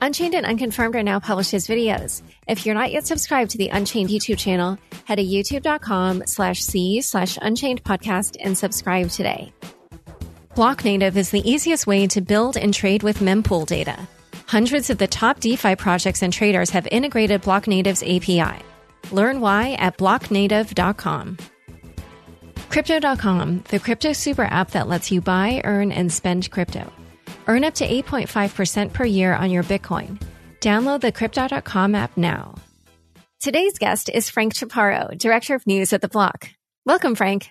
Unchained and Unconfirmed are now published as videos. If you're not yet subscribed to the Unchained YouTube channel, head to youtube.com slash c slash unchained podcast and subscribe today. Blocknative is the easiest way to build and trade with mempool data. Hundreds of the top DeFi projects and traders have integrated Blocknative's API. Learn why at blocknative.com. Crypto.com, the crypto super app that lets you buy, earn, and spend crypto. Earn up to 8.5% per year on your Bitcoin. Download the Crypto.com app now. Today's guest is Frank Chaparro, Director of News at The Block. Welcome, Frank.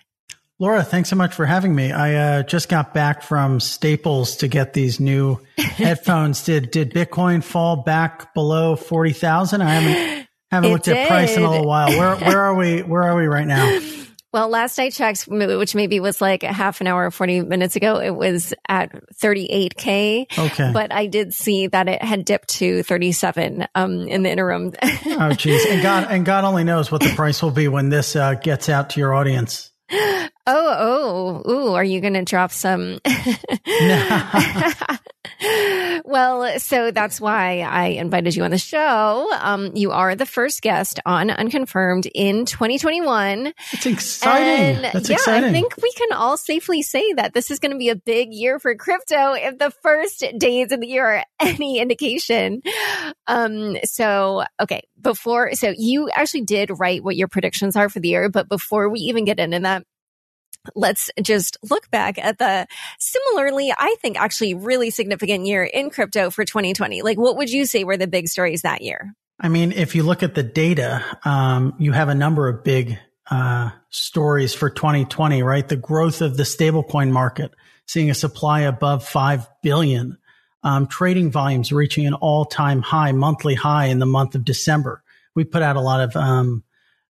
Laura, thanks so much for having me. I uh, just got back from Staples to get these new headphones. Did did Bitcoin fall back below forty thousand? I haven't haven't It looked at price in a little while. Where where are we? Where are we right now? Well, last I checked, which maybe was like a half an hour, 40 minutes ago, it was at 38K. Okay. But I did see that it had dipped to 37 um, in the interim. Oh, geez, and God and God only knows what the price will be when this uh, gets out to your audience. oh, oh, ooh, are you going to drop some? well, so that's why I invited you on the show. Um, you are the first guest on Unconfirmed in 2021. It's exciting. And That's yeah, exciting. I think we can all safely say that this is going to be a big year for crypto if the first days of the year are any indication. Um, so, okay, before, so you actually did write what your predictions are for the year, but before we even get into that, let's just look back at the similarly, I think actually really significant year in crypto for 2020. Like, what would you say were the big stories that year? I mean, if you look at the data, um, you have a number of big uh, stories for 2020, right? The growth of the stablecoin market, seeing a supply above 5 billion, um, trading volumes reaching an all time high, monthly high in the month of December. We put out a lot of um,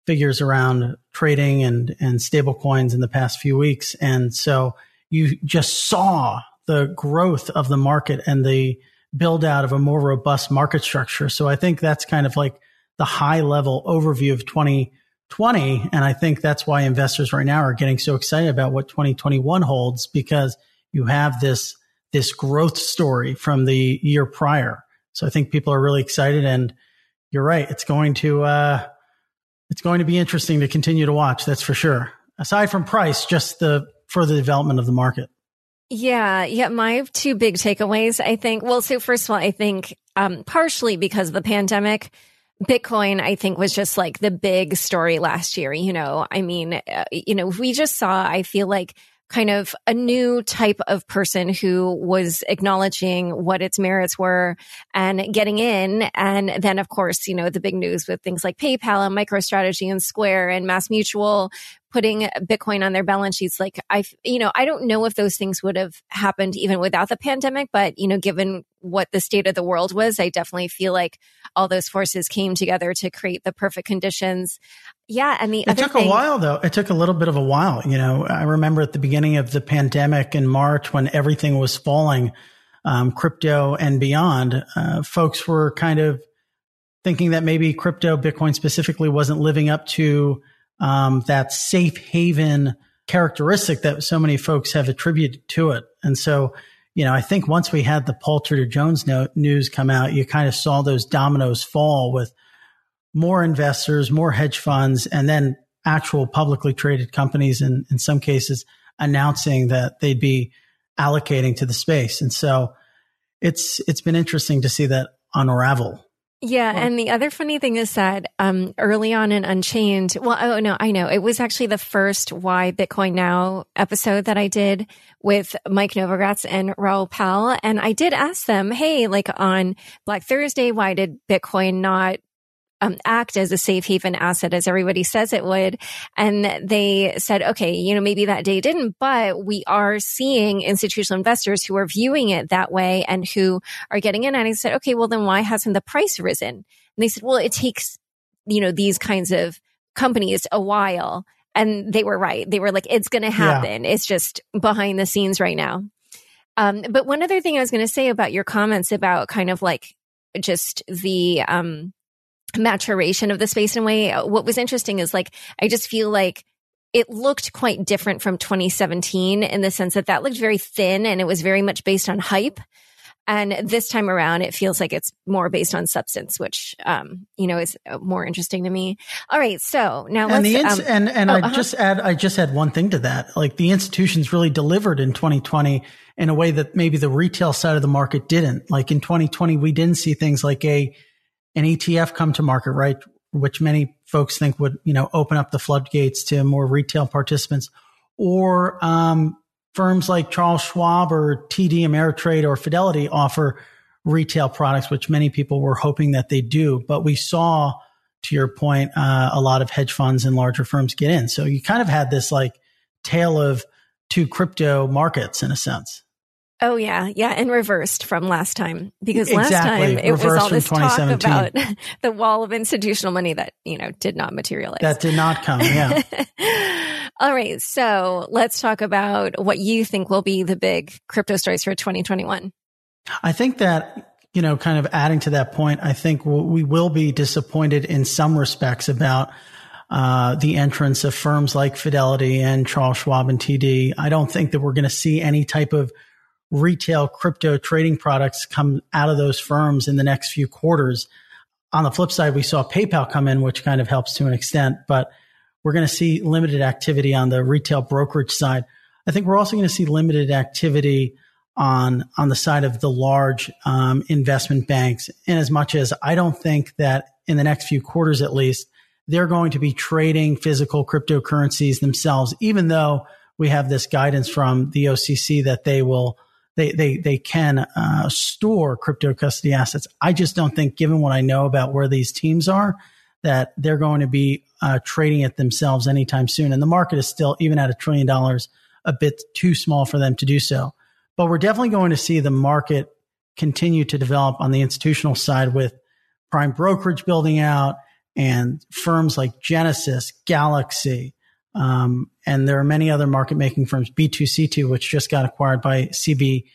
figures around trading and, and stablecoins in the past few weeks. And so you just saw the growth of the market and the build out of a more robust market structure. So I think that's kind of like the high level overview of 2020. And I think that's why investors right now are getting so excited about what 2021 holds because you have this, this growth story from the year prior. So I think people are really excited and you're right. It's going to, uh, it's going to be interesting to continue to watch. That's for sure. Aside from price, just the further development of the market. Yeah, yeah. My two big takeaways, I think. Well, so first of all, I think um, partially because of the pandemic, Bitcoin, I think, was just like the big story last year. You know, I mean, uh, you know, we just saw. I feel like kind of a new type of person who was acknowledging what its merits were and getting in. And then, of course, you know, the big news with things like PayPal and MicroStrategy and Square and Mass Mutual putting Bitcoin on their balance sheets. Like I, you know, I don't know if those things would have happened even without the pandemic, but you know, given what the state of the world was, I definitely feel like all those forces came together to create the perfect conditions. Yeah. And the It took thing, a while though. It took a little bit of a while. You know, I remember at the beginning of the pandemic in March when everything was falling, um, crypto and beyond, uh, folks were kind of thinking that maybe crypto, Bitcoin specifically wasn't living up to, um, that safe haven characteristic that so many folks have attributed to it. And so, you know, I think once we had the Paul Tudor Jones no- news come out, you kind of saw those dominoes fall with more investors, more hedge funds, and then actual publicly traded companies, and in some cases announcing that they'd be allocating to the space. And so it's it's been interesting to see that unravel. Yeah, and the other funny thing is that um, early on in Unchained, well, oh no, I know it was actually the first Why Bitcoin Now episode that I did with Mike Novogratz and Raoul Pal, and I did ask them, hey, like on Black Thursday, why did Bitcoin not um, act as a safe haven asset as everybody says it would. And they said, okay, you know, maybe that day didn't, but we are seeing institutional investors who are viewing it that way and who are getting in. And I said, okay, well, then why hasn't the price risen? And they said, well, it takes, you know, these kinds of companies a while. And they were right. They were like, it's going to happen. Yeah. It's just behind the scenes right now. Um, but one other thing I was going to say about your comments about kind of like just the, um, maturation of the space in a way. What was interesting is like, I just feel like it looked quite different from 2017 in the sense that that looked very thin and it was very much based on hype. And this time around, it feels like it's more based on substance, which, um, you know, is more interesting to me. All right. So now and let's, um, and, and oh, I uh-huh. just add, I just had one thing to that. Like the institutions really delivered in 2020 in a way that maybe the retail side of the market didn't. Like in 2020, we didn't see things like a, an ETF come to market, right? Which many folks think would, you know, open up the floodgates to more retail participants or, um, firms like Charles Schwab or TD Ameritrade or Fidelity offer retail products, which many people were hoping that they do. But we saw, to your point, uh, a lot of hedge funds and larger firms get in. So you kind of had this like tale of two crypto markets in a sense. Oh yeah, yeah, and reversed from last time because last time it reversed was all this talk about the wall of institutional money that you know did not materialize. That did not come. Yeah. all right, so let's talk about what you think will be the big crypto stories for 2021. I think that you know, kind of adding to that point, I think we will be disappointed in some respects about uh, the entrance of firms like Fidelity and Charles Schwab and TD. I don't think that we're going to see any type of retail crypto trading products come out of those firms in the next few quarters. On the flip side, we saw PayPal come in, which kind of helps to an extent, but we're going to see limited activity on the retail brokerage side. I think we're also going to see limited activity on on the side of the large um, investment banks. In as much as I don't think that in the next few quarters, at least, they're going to be trading physical cryptocurrencies themselves, even though we have this guidance from the OCC that they will they they they can uh, store crypto custody assets. I just don't think, given what I know about where these teams are, that they're going to be uh, trading it themselves anytime soon. And the market is still, even at a trillion dollars, a bit too small for them to do so. But we're definitely going to see the market continue to develop on the institutional side with prime brokerage building out and firms like Genesis, Galaxy, um, and there are many other market making firms, B2C2, which just got acquired by CB,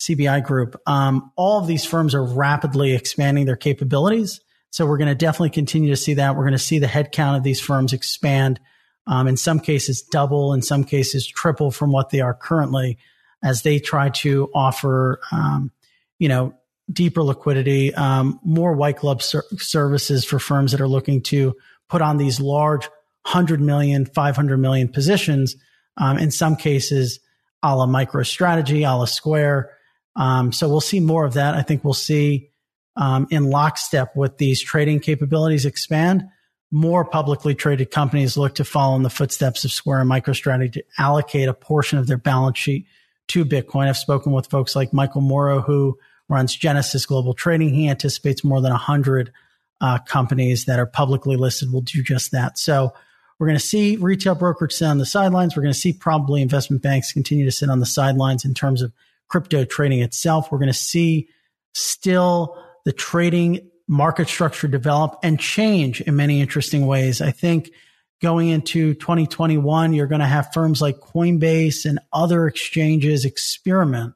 SBI Group. Um, all of these firms are rapidly expanding their capabilities. So we're going to definitely continue to see that. We're going to see the headcount of these firms expand. Um, in some cases, double, in some cases, triple from what they are currently as they try to offer, um, you know, deeper liquidity, um, more white glove ser- services for firms that are looking to put on these large 100 million, 500 million positions. Um, in some cases, a la MicroStrategy, a la Square. Um, so we'll see more of that. I think we'll see um, in lockstep with these trading capabilities expand. More publicly traded companies look to follow in the footsteps of Square and MicroStrategy to allocate a portion of their balance sheet to Bitcoin. I've spoken with folks like Michael Moro, who runs Genesis Global Trading. He anticipates more than 100 uh, companies that are publicly listed will do just that. So we're going to see retail brokerage sit on the sidelines. We're going to see probably investment banks continue to sit on the sidelines in terms of crypto trading itself. We're going to see still the trading market structure develop and change in many interesting ways. I think going into 2021, you're going to have firms like Coinbase and other exchanges experiment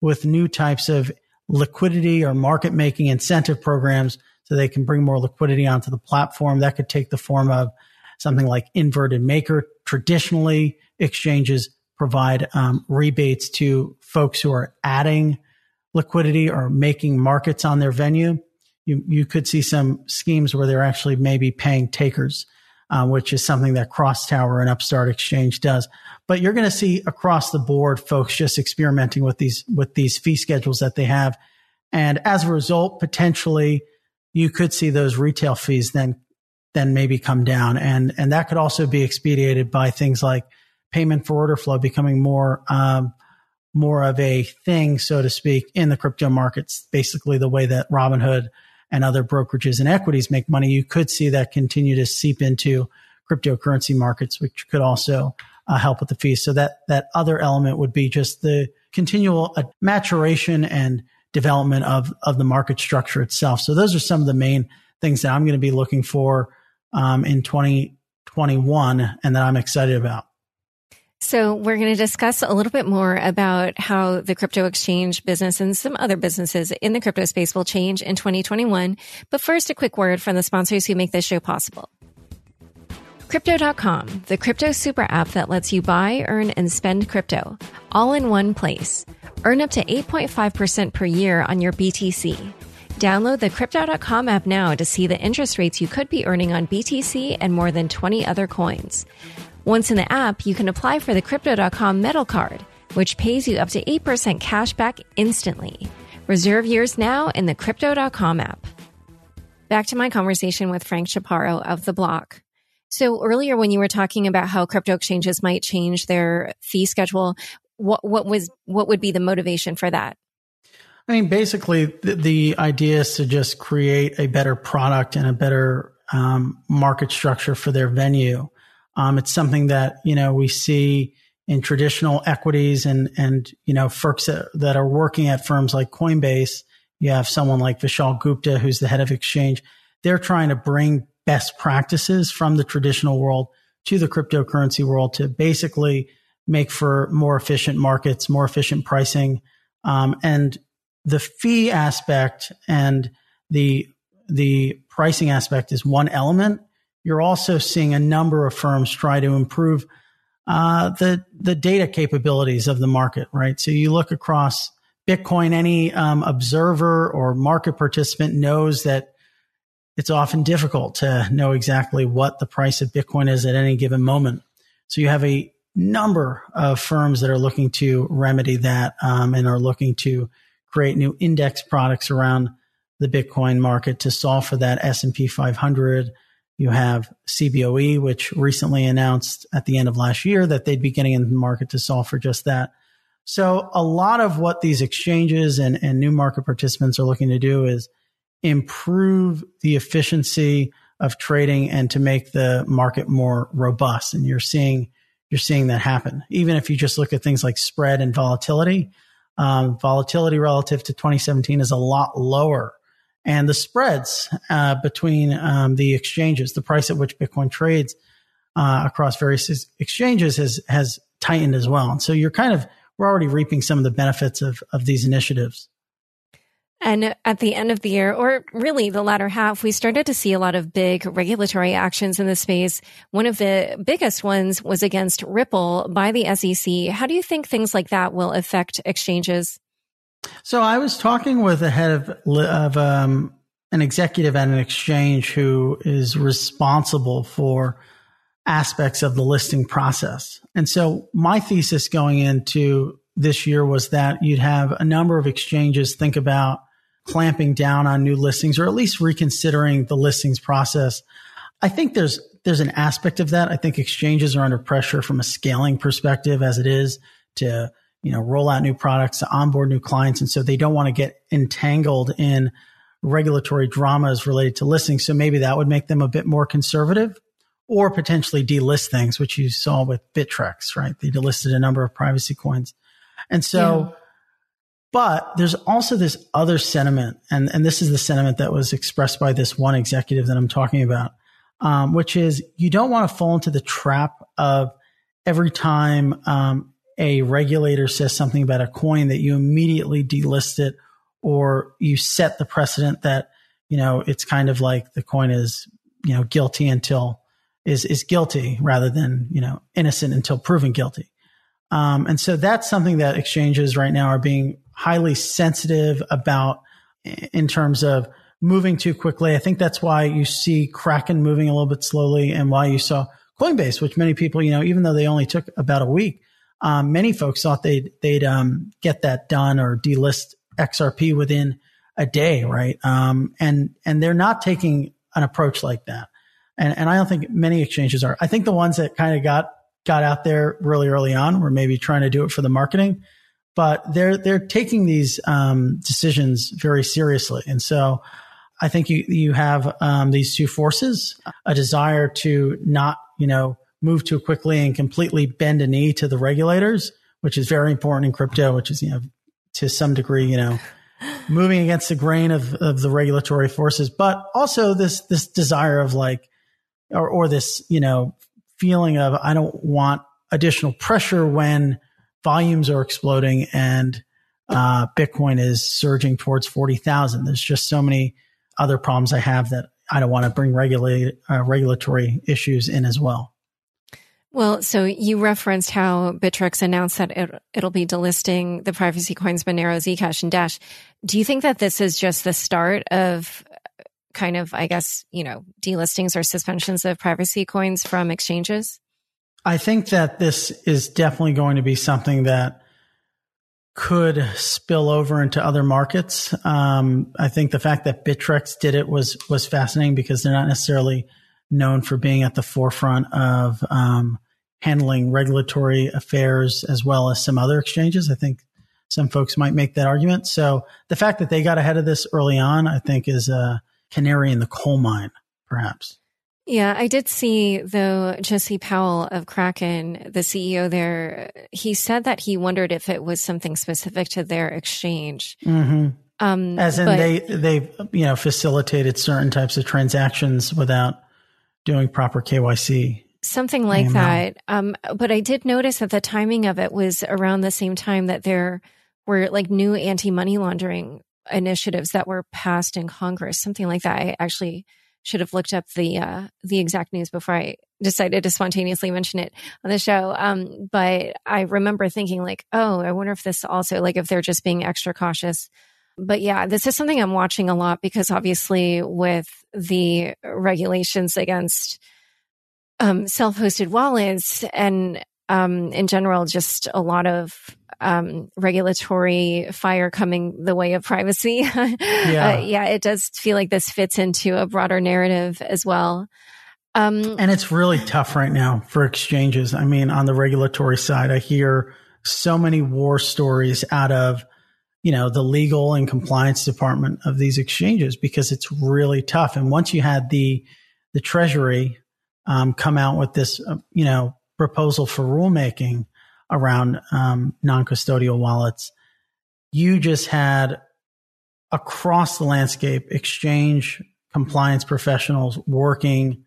with new types of liquidity or market making incentive programs so they can bring more liquidity onto the platform. That could take the form of something like inverted maker. Traditionally, exchanges provide um, rebates to folks who are adding liquidity or making markets on their venue. You, you could see some schemes where they're actually maybe paying takers, uh, which is something that Crosstower and Upstart Exchange does. But you're going to see across the board folks just experimenting with these with these fee schedules that they have, and as a result, potentially you could see those retail fees then then maybe come down. And, and that could also be expedited by things like payment for order flow becoming more, um, more of a thing, so to speak, in the crypto markets, basically the way that Robinhood and other brokerages and equities make money. You could see that continue to seep into cryptocurrency markets, which could also uh, help with the fees. So that, that other element would be just the continual uh, maturation and development of, of the market structure itself. So those are some of the main things that I'm going to be looking for um, in 2021 and that I'm excited about. So we're going to discuss a little bit more about how the crypto exchange business and some other businesses in the crypto space will change in 2021. But first, a quick word from the sponsors who make this show possible. Crypto.com, the crypto super app that lets you buy, earn, and spend crypto all in one place. Earn up to 8.5% per year on your BTC. Download the Crypto.com app now to see the interest rates you could be earning on BTC and more than 20 other coins. Once in the app, you can apply for the Crypto.com Metal Card, which pays you up to 8% cash back instantly. Reserve yours now in the Crypto.com app. Back to my conversation with Frank Chaparro of The Block. So earlier when you were talking about how crypto exchanges might change their fee schedule, what, what was, what would be the motivation for that? I mean, basically, the, the, idea is to just create a better product and a better um, market structure for their venue. Um, it's something that you know we see in traditional equities and and you know folks that, that are working at firms like Coinbase. You have someone like Vishal Gupta, who's the head of exchange. They're trying to bring best practices from the traditional world to the cryptocurrency world to basically make for more efficient markets, more efficient pricing, um, and the fee aspect and the the pricing aspect is one element. You're also seeing a number of firms try to improve uh, the the data capabilities of the market, right? So you look across Bitcoin, any um, observer or market participant knows that it's often difficult to know exactly what the price of Bitcoin is at any given moment. So you have a number of firms that are looking to remedy that um, and are looking to create new index products around the Bitcoin market to solve for that S&P 500. You have CBOE, which recently announced at the end of last year that they'd be getting into the market to solve for just that. So a lot of what these exchanges and, and new market participants are looking to do is improve the efficiency of trading and to make the market more robust. And you're seeing, you're seeing that happen. Even if you just look at things like spread and volatility, um, volatility relative to 2017 is a lot lower. And the spreads uh, between um, the exchanges, the price at which Bitcoin trades uh, across various exchanges has has tightened as well. And so you're kind of we're already reaping some of the benefits of of these initiatives. And at the end of the year, or really the latter half, we started to see a lot of big regulatory actions in the space. One of the biggest ones was against Ripple by the SEC. How do you think things like that will affect exchanges? So I was talking with the head of, of um, an executive at an exchange who is responsible for aspects of the listing process. And so my thesis going into this year was that you'd have a number of exchanges think about clamping down on new listings or at least reconsidering the listings process. I think there's there's an aspect of that. I think exchanges are under pressure from a scaling perspective as it is to, you know, roll out new products, to onboard new clients. And so they don't want to get entangled in regulatory dramas related to listings. So maybe that would make them a bit more conservative or potentially delist things, which you saw with Bittrex, right? They delisted a number of privacy coins. And so yeah but there's also this other sentiment, and, and this is the sentiment that was expressed by this one executive that I'm talking about, um, which is you don't want to fall into the trap of every time um, a regulator says something about a coin that you immediately delist it or you set the precedent that you know it's kind of like the coin is you know guilty until is is guilty rather than you know innocent until proven guilty. Um, and so that's something that exchanges right now are being highly sensitive about in terms of moving too quickly. I think that's why you see Kraken moving a little bit slowly and why you saw Coinbase, which many people, you know, even though they only took about a week, um, many folks thought they'd, they'd, um, get that done or delist XRP within a day, right? Um, and and they're not taking an approach like that, and and I don't think many exchanges are. I think the ones that kind of got got out there really early on were maybe trying to do it for the marketing, but they're they're taking these um, decisions very seriously, and so. I think you you have um, these two forces: a desire to not, you know, move too quickly and completely bend a knee to the regulators, which is very important in crypto, which is you know to some degree, you know, moving against the grain of, of the regulatory forces, but also this, this desire of like, or, or this, you know, feeling of, I don't want additional pressure when volumes are exploding and, uh, Bitcoin is surging towards 40,000. There's just so many other problems I have that I don't want to bring regulate, uh, regulatory issues in as well. Well, so you referenced how Bittrex announced that it, it'll be delisting the privacy coins Monero, Zcash, and Dash. Do you think that this is just the start of kind of, I guess, you know, delistings or suspensions of privacy coins from exchanges? I think that this is definitely going to be something that could spill over into other markets. Um, I think the fact that Bittrex did it was was fascinating because they're not necessarily known for being at the forefront of um, handling regulatory affairs as well as some other exchanges. I think some folks might make that argument. So the fact that they got ahead of this early on, I think, is a canary in the coal mine, perhaps. Yeah, I did see though Jesse Powell of Kraken, the CEO there, he said that he wondered if it was something specific to their exchange. Mm-hmm. Um, As in but, they they you know facilitated certain types of transactions without doing proper KYC. Something like that. Um, but I did notice that the timing of it was around the same time that there were like new anti money laundering initiatives that were passed in Congress, something like that. I actually should have looked up the uh, the exact news before I decided to spontaneously mention it on the show. Um, but I remember thinking like, oh, I wonder if this also like if they're just being extra cautious. But yeah, this is something I'm watching a lot because obviously with the regulations against um, self-hosted wallets and um, in general, just a lot of um, regulatory fire coming the way of privacy. yeah. Uh, yeah, it does feel like this fits into a broader narrative as well. Um, and it's really tough right now for exchanges. I mean, on the regulatory side, I hear so many war stories out of you know, the legal and compliance department of these exchanges because it's really tough. And once you had the, the treasury, um, come out with this, uh, you know, proposal for rulemaking around, um, non-custodial wallets, you just had across the landscape exchange compliance professionals working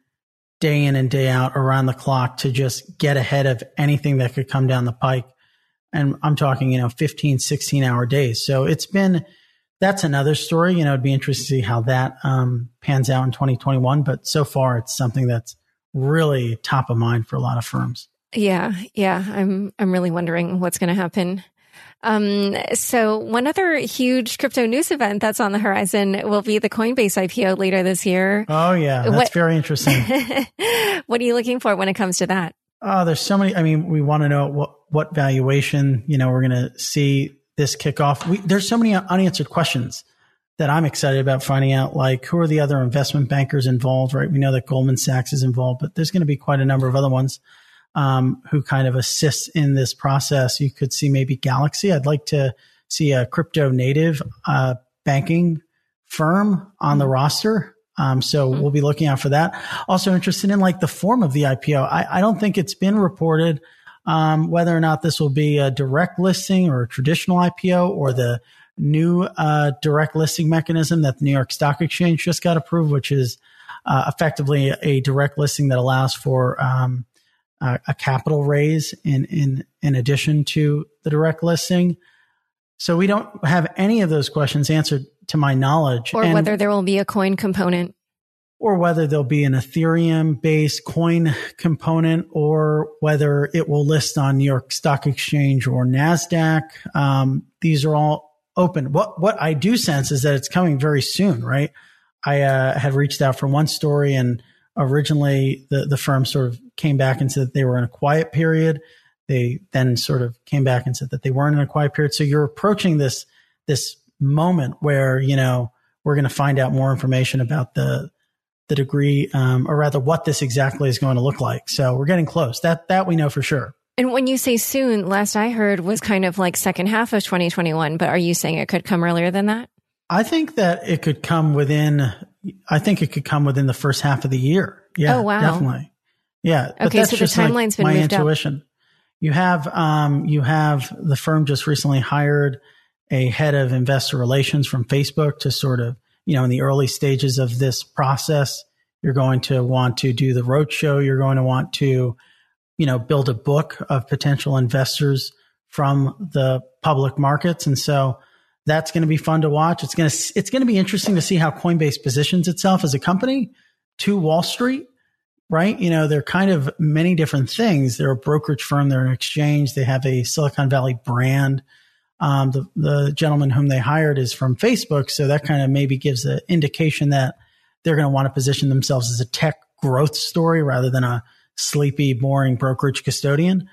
day in and day out around the clock to just get ahead of anything that could come down the pike and I'm talking, you know, 15, 16 hour days. So it's been, that's another story. You know, it'd be interesting to see how that um, pans out in 2021. But so far, it's something that's really top of mind for a lot of firms. Yeah, yeah. I'm I'm really wondering what's going to happen. Um, so one other huge crypto news event that's on the horizon will be the Coinbase IPO later this year. Oh yeah, that's what, very interesting. what are you looking for when it comes to that? Oh, there's so many. I mean, we want to know what what valuation you know we're going to see this kickoff. We, there's so many unanswered questions that I'm excited about finding out. Like, who are the other investment bankers involved? Right? We know that Goldman Sachs is involved, but there's going to be quite a number of other ones um, who kind of assist in this process. You could see maybe Galaxy. I'd like to see a crypto native uh, banking firm on the roster. Um, so mm-hmm. we'll be looking out for that. Also interested in like the form of the IPO. I, I don't think it's been reported um, whether or not this will be a direct listing or a traditional IPO or the new uh, direct listing mechanism that the New York Stock Exchange just got approved, which is uh, effectively a direct listing that allows for um, a, a, capital raise in in in addition to the direct listing. So we don't have any of those questions answered to my knowledge, or and, whether there will be a coin component or whether there'll be an Ethereum based coin component or whether it will list on New York Stock Exchange or NASDAQ. Um, these are all open. What, what I do sense is that it's coming very soon, right? I uh, had reached out for one story and originally the, the firm sort of came back and said that they were in a quiet period. They then sort of came back and said that they weren't in a quiet period. So you're approaching this, this moment where, you know, we're going to find out more information about the, the degree, um, or rather what this exactly is going to look like. So we're getting close. That, that we know for sure. And when you say soon, last I heard was kind of like second half of 2021, but are you saying it could come earlier than that? I think that it could come within, I think it could come within the first half of the year. Yeah. Oh, wow. Definitely. Yeah. Okay. so the timeline's like been my moved intuition. up. You have, um, you have the firm just recently hired a head of investor relations from Facebook to sort of, you know, in the early stages of this process, you're going to want to do the roadshow. You're going to want to, you know, build a book of potential investors from the public markets. And so that's going to be fun to watch. It's going to, it's going to be interesting to see how Coinbase positions itself as a company to Wall Street, right? You know, they're kind of many different things. They're a brokerage firm. They're an exchange. They have a Silicon Valley brand. Um, the, the gentleman whom they hired is from Facebook. So that kind of maybe gives an indication that they're going to want to position themselves as a tech growth story rather than a sleepy, boring brokerage custodian.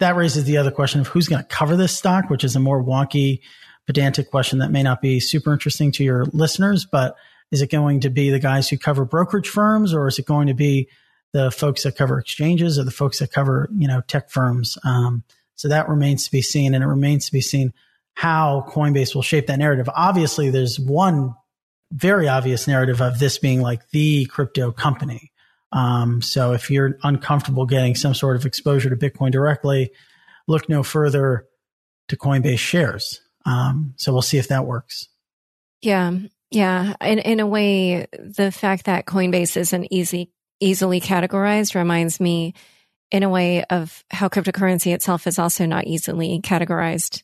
That raises the other question of who's going to cover this stock, which is a more wonky, pedantic question that may not be super interesting to your listeners, but is it going to be the guys who cover brokerage firms or is it going to be the folks that cover exchanges or the folks that cover, you know, tech firms? Um, so that remains to be seen. And it remains to be seen how Coinbase will shape that narrative. Obviously, there's one very obvious narrative of this being like the crypto company. Um, so if you're uncomfortable getting some sort of exposure to Bitcoin directly, look no further to Coinbase shares. Um, so we'll see if that works. Yeah. Yeah. In, in a way, the fact that Coinbase isn't easy, easily categorized reminds me in a way of how cryptocurrency itself is also not easily categorized.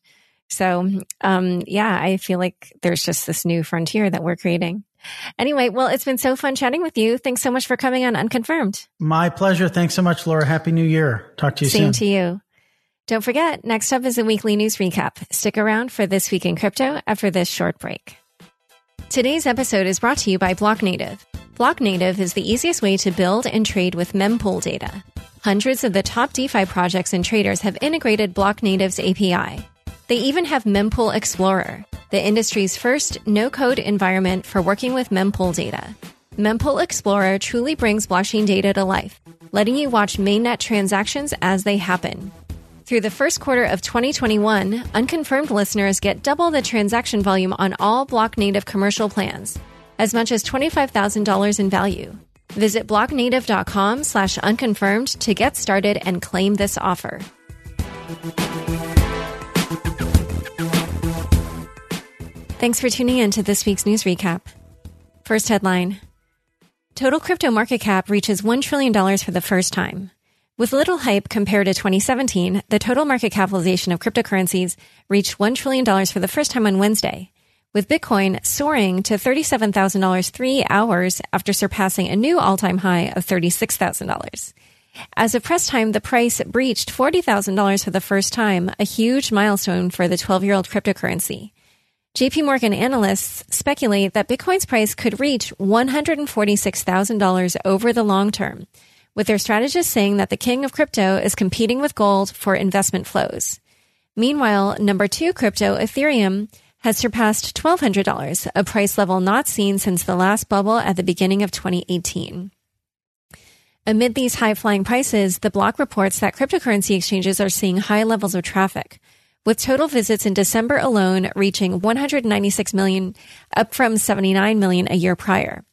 So, um, yeah, I feel like there's just this new frontier that we're creating. Anyway, well, it's been so fun chatting with you. Thanks so much for coming on Unconfirmed. My pleasure. Thanks so much, Laura. Happy New Year. Talk to you soon. Same soon. to you. Don't forget, next up is a weekly news recap. Stick around for This Week in Crypto after this short break. Today's episode is brought to you by Blocknative. Blocknative is the easiest way to build and trade with mempool data. Hundreds of the top DeFi projects and traders have integrated Blocknative's API. They even have Mempool Explorer, the industry's first no code environment for working with mempool data. Mempool Explorer truly brings blockchain data to life, letting you watch mainnet transactions as they happen. Through the first quarter of 2021, unconfirmed listeners get double the transaction volume on all Blocknative commercial plans, as much as $25,000 in value. Visit blocknative.com slash unconfirmed to get started and claim this offer. Thanks for tuning in to this week's news recap. First headline Total crypto market cap reaches $1 trillion for the first time. With little hype compared to 2017, the total market capitalization of cryptocurrencies reached $1 trillion for the first time on Wednesday, with Bitcoin soaring to $37,000 three hours after surpassing a new all time high of $36,000. As of press time, the price breached $40,000 for the first time, a huge milestone for the 12 year old cryptocurrency. JP Morgan analysts speculate that Bitcoin's price could reach $146,000 over the long term, with their strategists saying that the king of crypto is competing with gold for investment flows. Meanwhile, number two crypto, Ethereum, has surpassed $1,200, a price level not seen since the last bubble at the beginning of 2018. Amid these high flying prices, the block reports that cryptocurrency exchanges are seeing high levels of traffic, with total visits in December alone reaching 196 million, up from 79 million a year prior.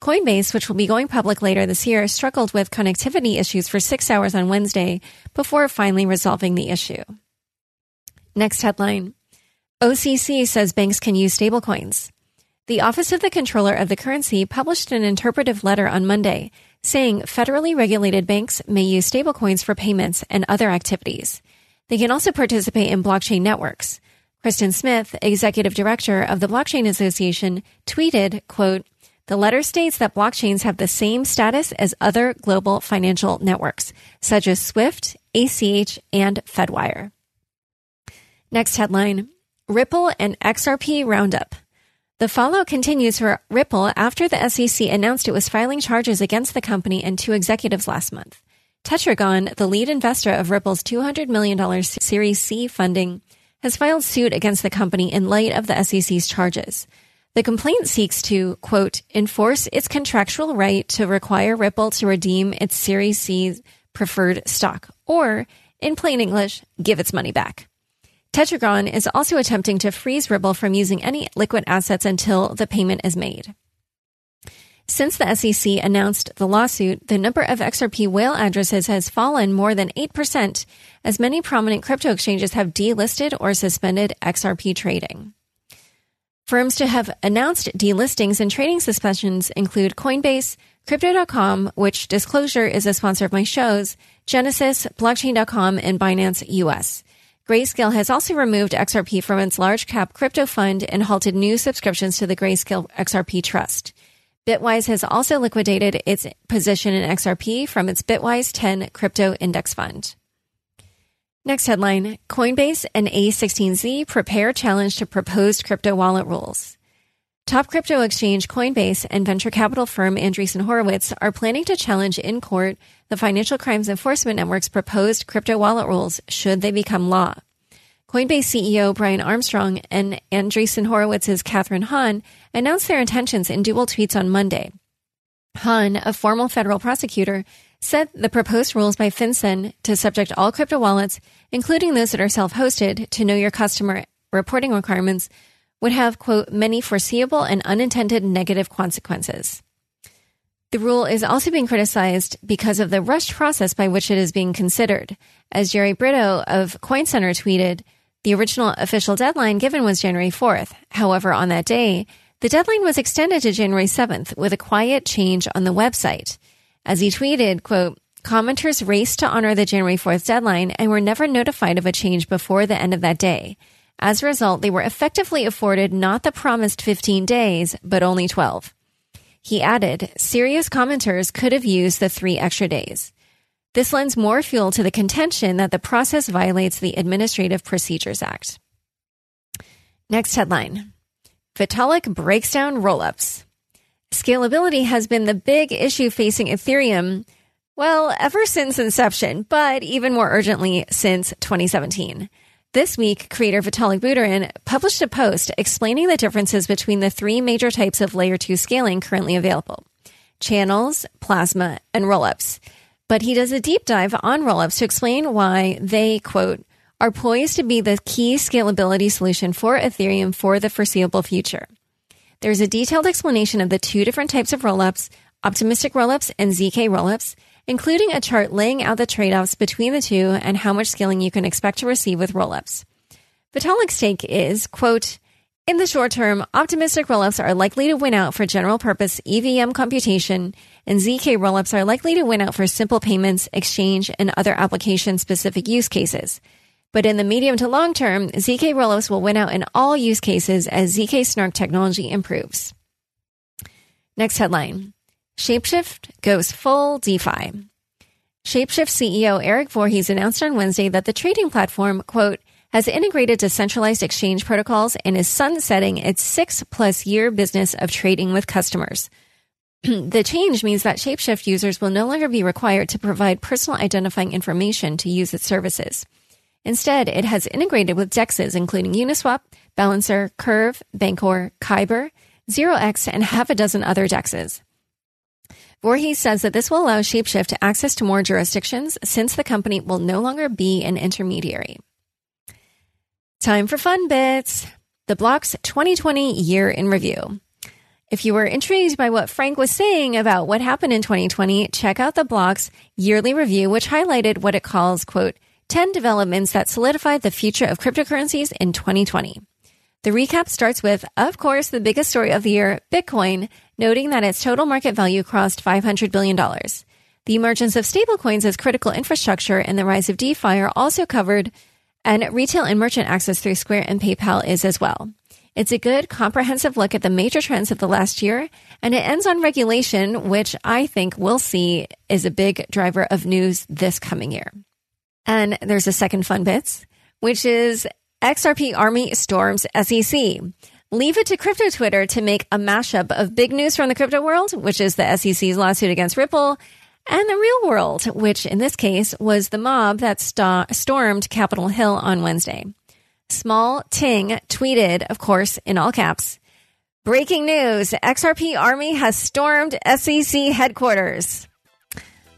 Coinbase, which will be going public later this year, struggled with connectivity issues for six hours on Wednesday before finally resolving the issue. Next headline. OCC says banks can use stablecoins. The Office of the Comptroller of the Currency published an interpretive letter on Monday saying federally regulated banks may use stablecoins for payments and other activities. They can also participate in blockchain networks. Kristin Smith, executive director of the Blockchain Association, tweeted, quote, the letter states that blockchains have the same status as other global financial networks, such as SWIFT, ACH, and Fedwire. Next headline Ripple and XRP Roundup. The follow continues for Ripple after the SEC announced it was filing charges against the company and two executives last month. Tetragon, the lead investor of Ripple's $200 million Series C funding, has filed suit against the company in light of the SEC's charges. The complaint seeks to, quote, enforce its contractual right to require Ripple to redeem its Series C preferred stock, or, in plain English, give its money back. Tetragon is also attempting to freeze Ripple from using any liquid assets until the payment is made. Since the SEC announced the lawsuit, the number of XRP whale addresses has fallen more than 8%, as many prominent crypto exchanges have delisted or suspended XRP trading. Firms to have announced delistings and trading suspensions include Coinbase, Crypto.com, which disclosure is a sponsor of my shows, Genesis, Blockchain.com, and Binance US. Grayscale has also removed XRP from its large cap crypto fund and halted new subscriptions to the Grayscale XRP Trust. Bitwise has also liquidated its position in XRP from its Bitwise 10 crypto index fund. Next headline Coinbase and A16Z prepare challenge to proposed crypto wallet rules. Top crypto exchange Coinbase and venture capital firm Andreessen Horowitz are planning to challenge in court the Financial Crimes Enforcement Network's proposed crypto wallet rules should they become law. Coinbase CEO Brian Armstrong and Andreessen Horowitz's Kathryn Haun announced their intentions in dual tweets on Monday. Haun, a formal federal prosecutor, said the proposed rules by FinCEN to subject all crypto wallets, including those that are self-hosted, to know your customer reporting requirements would have, quote, many foreseeable and unintended negative consequences. The rule is also being criticized because of the rushed process by which it is being considered. As Jerry Brito of Coin Center tweeted, the original official deadline given was January 4th. However, on that day, the deadline was extended to January 7th with a quiet change on the website. As he tweeted, quote, commenters raced to honor the January 4th deadline and were never notified of a change before the end of that day. As a result, they were effectively afforded not the promised 15 days, but only 12. He added, serious commenters could have used the three extra days. This lends more fuel to the contention that the process violates the Administrative Procedures Act. Next headline Vitalik breaks down rollups. Scalability has been the big issue facing Ethereum, well, ever since inception, but even more urgently since 2017. This week, creator Vitalik Buterin published a post explaining the differences between the three major types of layer 2 scaling currently available channels, plasma, and rollups but he does a deep dive on rollups to explain why they, quote, are poised to be the key scalability solution for Ethereum for the foreseeable future. There's a detailed explanation of the two different types of rollups, optimistic rollups and ZK rollups, including a chart laying out the trade-offs between the two and how much scaling you can expect to receive with rollups. Vitalik's take is, quote, in the short term, optimistic rollups are likely to win out for general purpose EVM computation, and ZK rollups are likely to win out for simple payments, exchange, and other application specific use cases. But in the medium to long term, ZK rollups will win out in all use cases as ZK Snark technology improves. Next headline Shapeshift goes full DeFi. Shapeshift CEO Eric Voorhees announced on Wednesday that the trading platform, quote, has integrated decentralized exchange protocols and is sunsetting its six plus year business of trading with customers. the change means that Shapeshift users will no longer be required to provide personal identifying information to use its services. Instead, it has integrated with DEXs including Uniswap, Balancer, Curve, Bancor, Kyber, 0x, and half a dozen other DEXs. Voorhees says that this will allow Shapeshift access to more jurisdictions since the company will no longer be an intermediary. Time for fun bits. The Block's 2020 year in review. If you were intrigued by what Frank was saying about what happened in 2020, check out the Block's yearly review, which highlighted what it calls, quote, 10 developments that solidified the future of cryptocurrencies in 2020. The recap starts with, of course, the biggest story of the year, Bitcoin, noting that its total market value crossed $500 billion. The emergence of stablecoins as critical infrastructure and the rise of DeFi are also covered and retail and merchant access through Square and PayPal is as well. It's a good comprehensive look at the major trends of the last year, and it ends on regulation, which I think we'll see is a big driver of news this coming year. And there's a second fun bits, which is XRP Army storms SEC. Leave it to crypto Twitter to make a mashup of big news from the crypto world, which is the SEC's lawsuit against Ripple, and the real world, which in this case was the mob that st- stormed Capitol Hill on Wednesday. Small Ting tweeted, of course, in all caps, breaking news XRP Army has stormed SEC headquarters.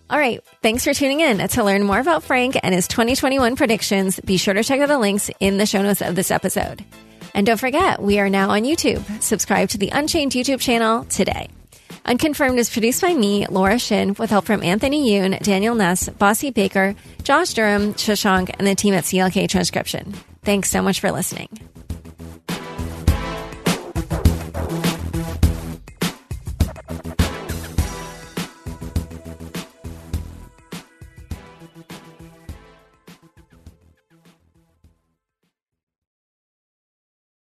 All right. Thanks for tuning in. To learn more about Frank and his 2021 predictions, be sure to check out the links in the show notes of this episode. And don't forget, we are now on YouTube. Subscribe to the Unchained YouTube channel today. Unconfirmed is produced by me, Laura Shin, with help from Anthony Yoon, Daniel Nuss, Bossi Baker, Josh Durham, Shashank, and the team at CLK Transcription. Thanks so much for listening.